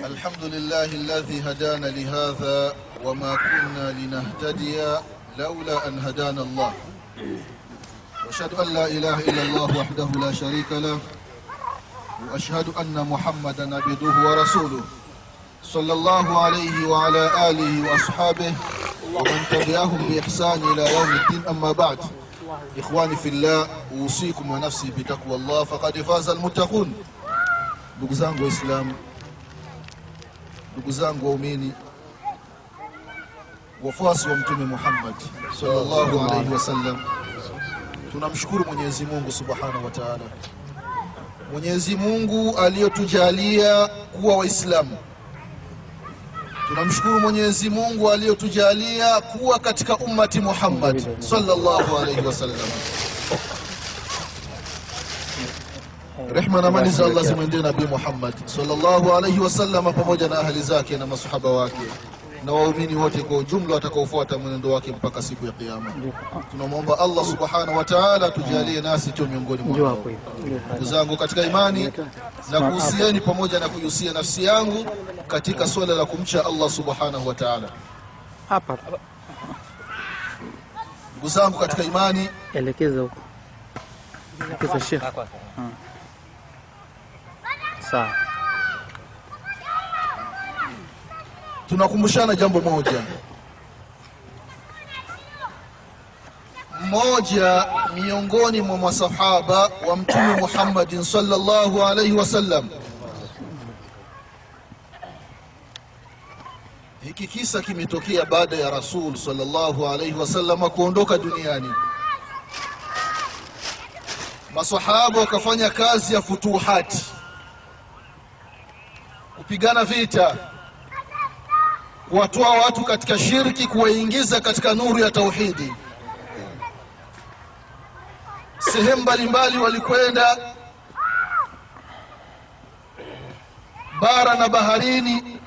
الحمد لله الذي هدانا لهذا وما كنا لنهتدي لولا أن هدانا الله. وأشهد أن لا إله إلا الله وحده لا شريك له. وأشهد أن محمدا عبده ورسوله. صلى الله عليه وعلى آله وأصحابه ومن تبعهم بإحسان إلى يوم الدين. أما بعد إخواني في الله أوصيكم ونفسي بتقوى الله فقد فاز المتقون. zangu waislamu ndugu zangu waumini wafuasi wa mtume Muhammad sallallahu alaihi wasallam tunamshukuru Mwenyezi Mungu subhanahu wa ta'ala. Mwenyezi Mungu aliyotujalia kuwa waislamu. Tunamshukuru Mwenyezi Mungu aliyotujalia kuwa katika ummati Muhammad sallallahu alaihi wasallam rehma na amani za Allah zimwendee Nabii Muhammad sallallahu alaihi wasalama pamoja na ahli zake na masahaba wake na waumini wote kwa ujumla watakaofuata mwenendo wake mpaka siku ya kiyama. Tunamwomba Allah subhanahu wa ta'ala tujalie nasi tu miongoni mwao. Ndugu zangu katika imani, na kuhusieni pamoja na kuihusia nafsi yangu katika swala la kumcha Allah subhanahu wa ta'ala. Ndugu zangu katika imani, elekeza huko, elekeza Sheikh. Sawa, tunakumbushana jambo moja mmoja miongoni mwa masahaba wa mtume Muhammadin sallallahu alaihi wasallam. Hiki kisa kimetokea baada ya Rasul sallallahu alaihi wasallam kuondoka duniani. Masahaba wakafanya kazi ya futuhati, kupigana vita kuwatoa watu katika shirki, kuwaingiza katika nuru ya tauhidi. Sehemu mbalimbali walikwenda, bara na baharini.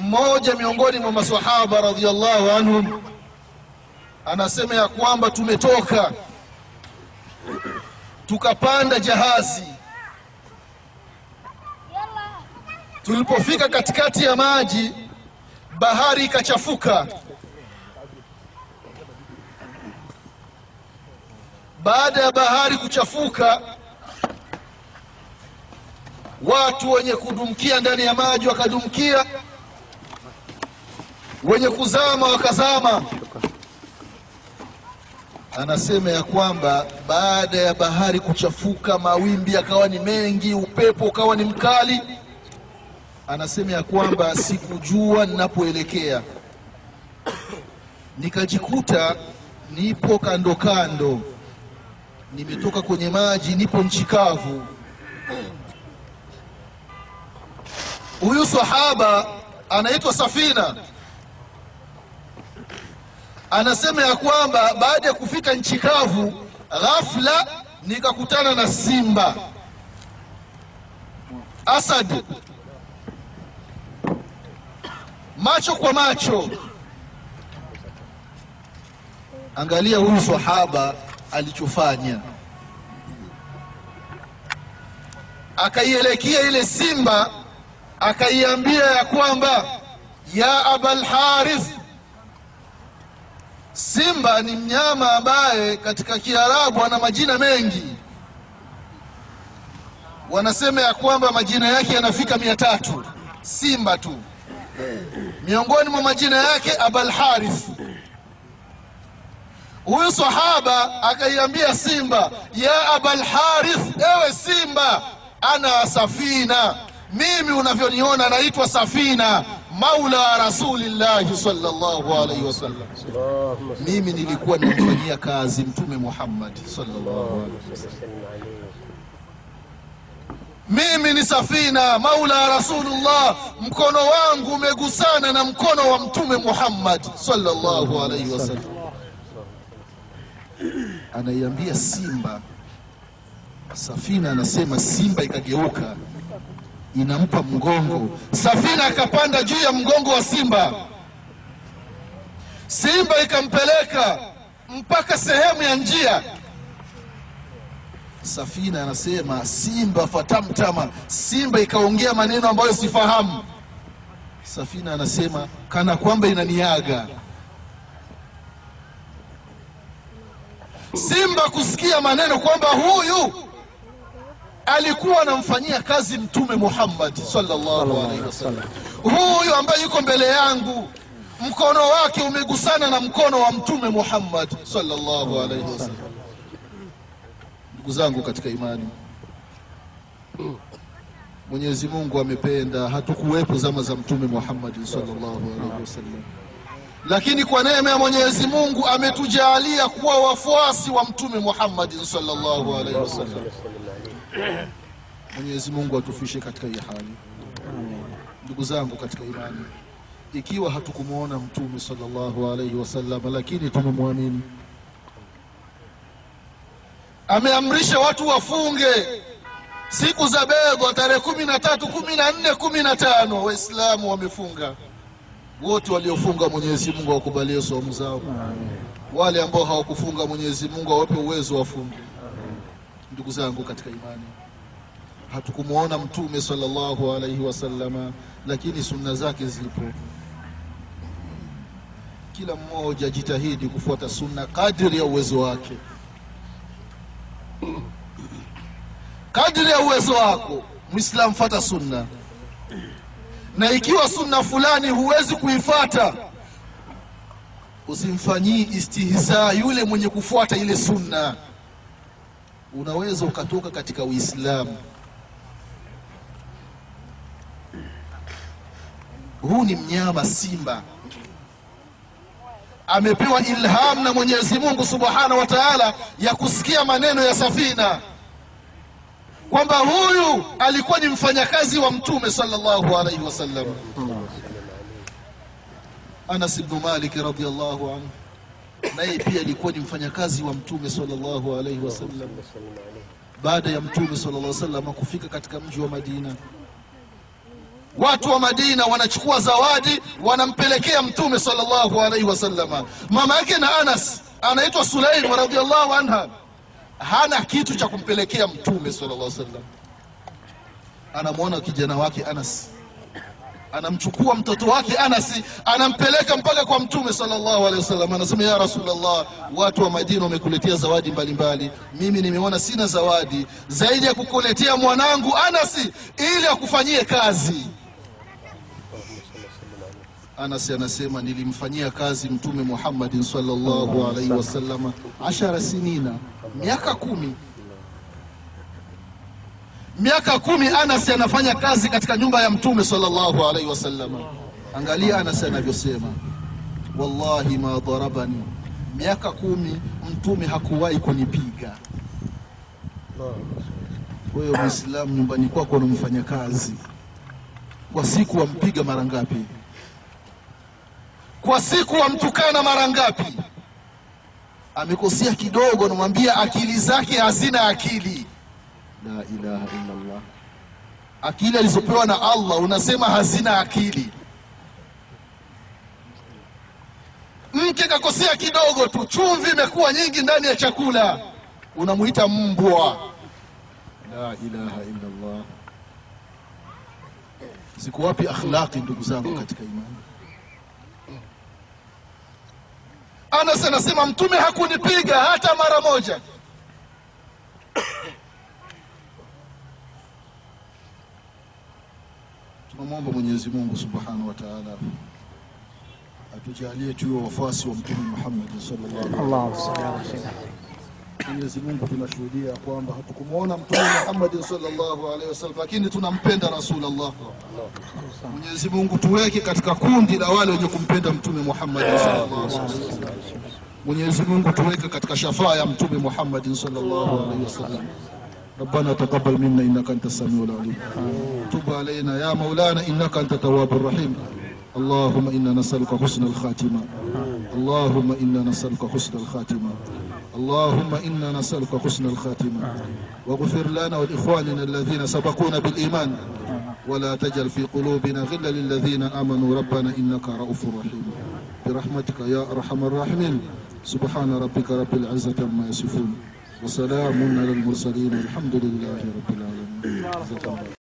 Mmoja miongoni mwa masahaba radhiallahu anhum anasema ya kwamba tumetoka tukapanda jahazi Tulipofika katikati ya maji, bahari ikachafuka. Baada ya bahari kuchafuka, watu wenye kudumkia ndani ya maji wakadumkia, wenye kuzama wakazama. Anasema ya kwamba baada ya bahari kuchafuka, mawimbi yakawa ni mengi, upepo ukawa ni mkali anasema ya kwamba sikujua ninapoelekea, nikajikuta nipo kando kando, nimetoka kwenye maji, nipo nchi kavu. Huyu sahaba anaitwa Safina, anasema ya kwamba baada ya kufika nchi kavu, ghafla nikakutana na simba. Asad macho kwa macho. Angalia huyu sahaba alichofanya, akaielekea ile simba, akaiambia ya kwamba ya abal harith. Simba ni mnyama ambaye katika Kiarabu ana majina mengi, wanasema ya kwamba majina yake yanafika mia tatu. Simba tu miongoni mwa majina yake Abul Harith. Huyu sahaba akaiambia simba, ya Abul Harith, ewe simba, ana Safina, mimi unavyoniona naitwa Safina, maula rasulillahi sallallahu alaihi wasallam. Mimi nilikuwa nimfanyia kazi Mtume Muhammad sallallahu alaihi wasallam mimi ni Safina maula Rasulullah, mkono wangu umegusana na mkono wa Mtume Muhammad sallallahu alaihi wasallam. Anaiambia simba, Safina anasema simba ikageuka inampa mgongo. Safina akapanda juu ya mgongo wa simba, simba ikampeleka mpaka sehemu ya njia Safina anasema simba fatamtama, simba ikaongea maneno ambayo sifahamu. Safina anasema kana kwamba inaniaga. Simba kusikia maneno kwamba huyu alikuwa anamfanyia kazi Mtume Muhammad sallallahu alaihi wasallam, huyu ambaye yuko mbele yangu mkono wake umegusana na mkono wa Mtume Muhammad sallallahu alaihi wasallam. Ndugu zangu katika imani, Mwenyezi Mungu amependa, hatukuwepo zama za Mtume Muhammad sallallahu alaihi wasallam, lakini kwa neema ya Mwenyezi Mungu ametujalia kuwa wafuasi wa Mtume Muhammad sallallahu alaihi wasallam. Mwenyezi Mungu atufishe katika hii hali. Ndugu zangu katika imani, ikiwa hatukumwona Mtume sallallahu alaihi wasallam, lakini tumemwamini ameamrisha watu wafunge siku za bego tarehe kumi na tatu kumi na nne kumi na tano. Waislamu wamefunga. Wote waliofunga mwenyezi mungu awakubalie saumu zao. Wale ambao hawakufunga mwenyezi mungu awape uwezo wafunge. Ndugu zangu katika imani hatukumwona mtume sallallahu alaihi wasallama lakini sunna zake zipo kila mmoja jitahidi kufuata sunna kadri ya uwezo wake kadri ya uwezo wako mwislam fata sunna. Na ikiwa sunna fulani huwezi kuifata usimfanyii istihza yule mwenye kufuata ile sunna. Unaweza ukatoka katika uislamu. Huu ni mnyama simba amepewa ilham na mwenyezi mungu subhanahu wa taala ya kusikia maneno ya safina. Kwamba huyu alikuwa ni mfanyakazi wa mtume sallallahu alaihi wasallam anas bnu malik radiallahu anhu naye pia alikuwa ni mfanyakazi wa mtume sallallahu alaihi wasallam baada ya mtume sallallahu alaihi kufika katika mji wa madina watu wa madina wanachukua zawadi wanampelekea mtume sallallahu alaihi wasallama mama yake na anas anaitwa sulaim radiallahu anha hana kitu cha kumpelekea mtume sallallahu alaihi wasallam anamwona kijana wake anas. Anamchukua mtoto wake anasi anampeleka mpaka kwa mtume sallallahu alaihi wasallam anasema ya rasulllah watu wa madina wamekuletea zawadi mbalimbali. Mbali. mimi nimeona sina zawadi. Zaidi ya kukuletea mwanangu anasi ili akufanyie kazi Anas anasema nilimfanyia kazi Mtume Muhammadin sallallahu alaihi wasallama ashara sinina, miaka kumi. Miaka kumi Anas anafanya kazi katika nyumba ya Mtume sallallahu alaihi wasallama. Angalia Anas anavyosema, wallahi ma darabani, miaka kumi Mtume hakuwahi kunipiga. Wewe Muislamu, nyumbani kwako unamfanya kazi kwa siku, wampiga mara ngapi? Kwa siku wamtukana mara ngapi? Amekosea kidogo, namwambia akili zake hazina akili. La ilaha illa Allah, akili alizopewa na Allah unasema hazina akili. Mke kakosea kidogo tu, chumvi imekuwa nyingi ndani ya chakula, unamwita mbwa. La ilaha illa Allah. Ziko wapi akhlaqi, ndugu zangu katika imani? Anas anasema mtume hakunipiga hata mara moja. Tunamwomba Mwenyezi Mungu Subhanahu wa Ta'ala atujalie tuwe wafuasi wa Mtume Muhammad sallallahu alaihi wasallam. Mwenyezi Mungu tunashuhudia kwamba hatukumwona Mtume Muhammad sallallahu alaihi wasallam, lakini tunampenda Rasulullah. Mwenyezi Mungu tuweke katika kundi la wale wenye kumpenda Mtume Muhammad sallallahu alaihi wasallam. Mwenyezi Mungu tuweke katika shafaa ya Mtume Muhammad sallallahu alaihi wasallam. Rabbana taqabbal minna innaka antas samiul alim. Tub alaina ya maulana innaka antat tawwabur rahim. Allahumma inna nas'aluka husnal khatima. Allahumma inna nas'aluka husnal khatima. اللهم إنا نسألك حسن الخاتمة. واغفر لنا ولإخواننا الذين سبقونا بالإيمان. ولا تجعل في قلوبنا غلا للذين آمنوا. ربنا إنك رؤوف رحيم. برحمتك يا أرحم الراحمين. سبحان ربك رب العزة عما يصفون. وسلام على المرسلين والحمد لله رب العالمين.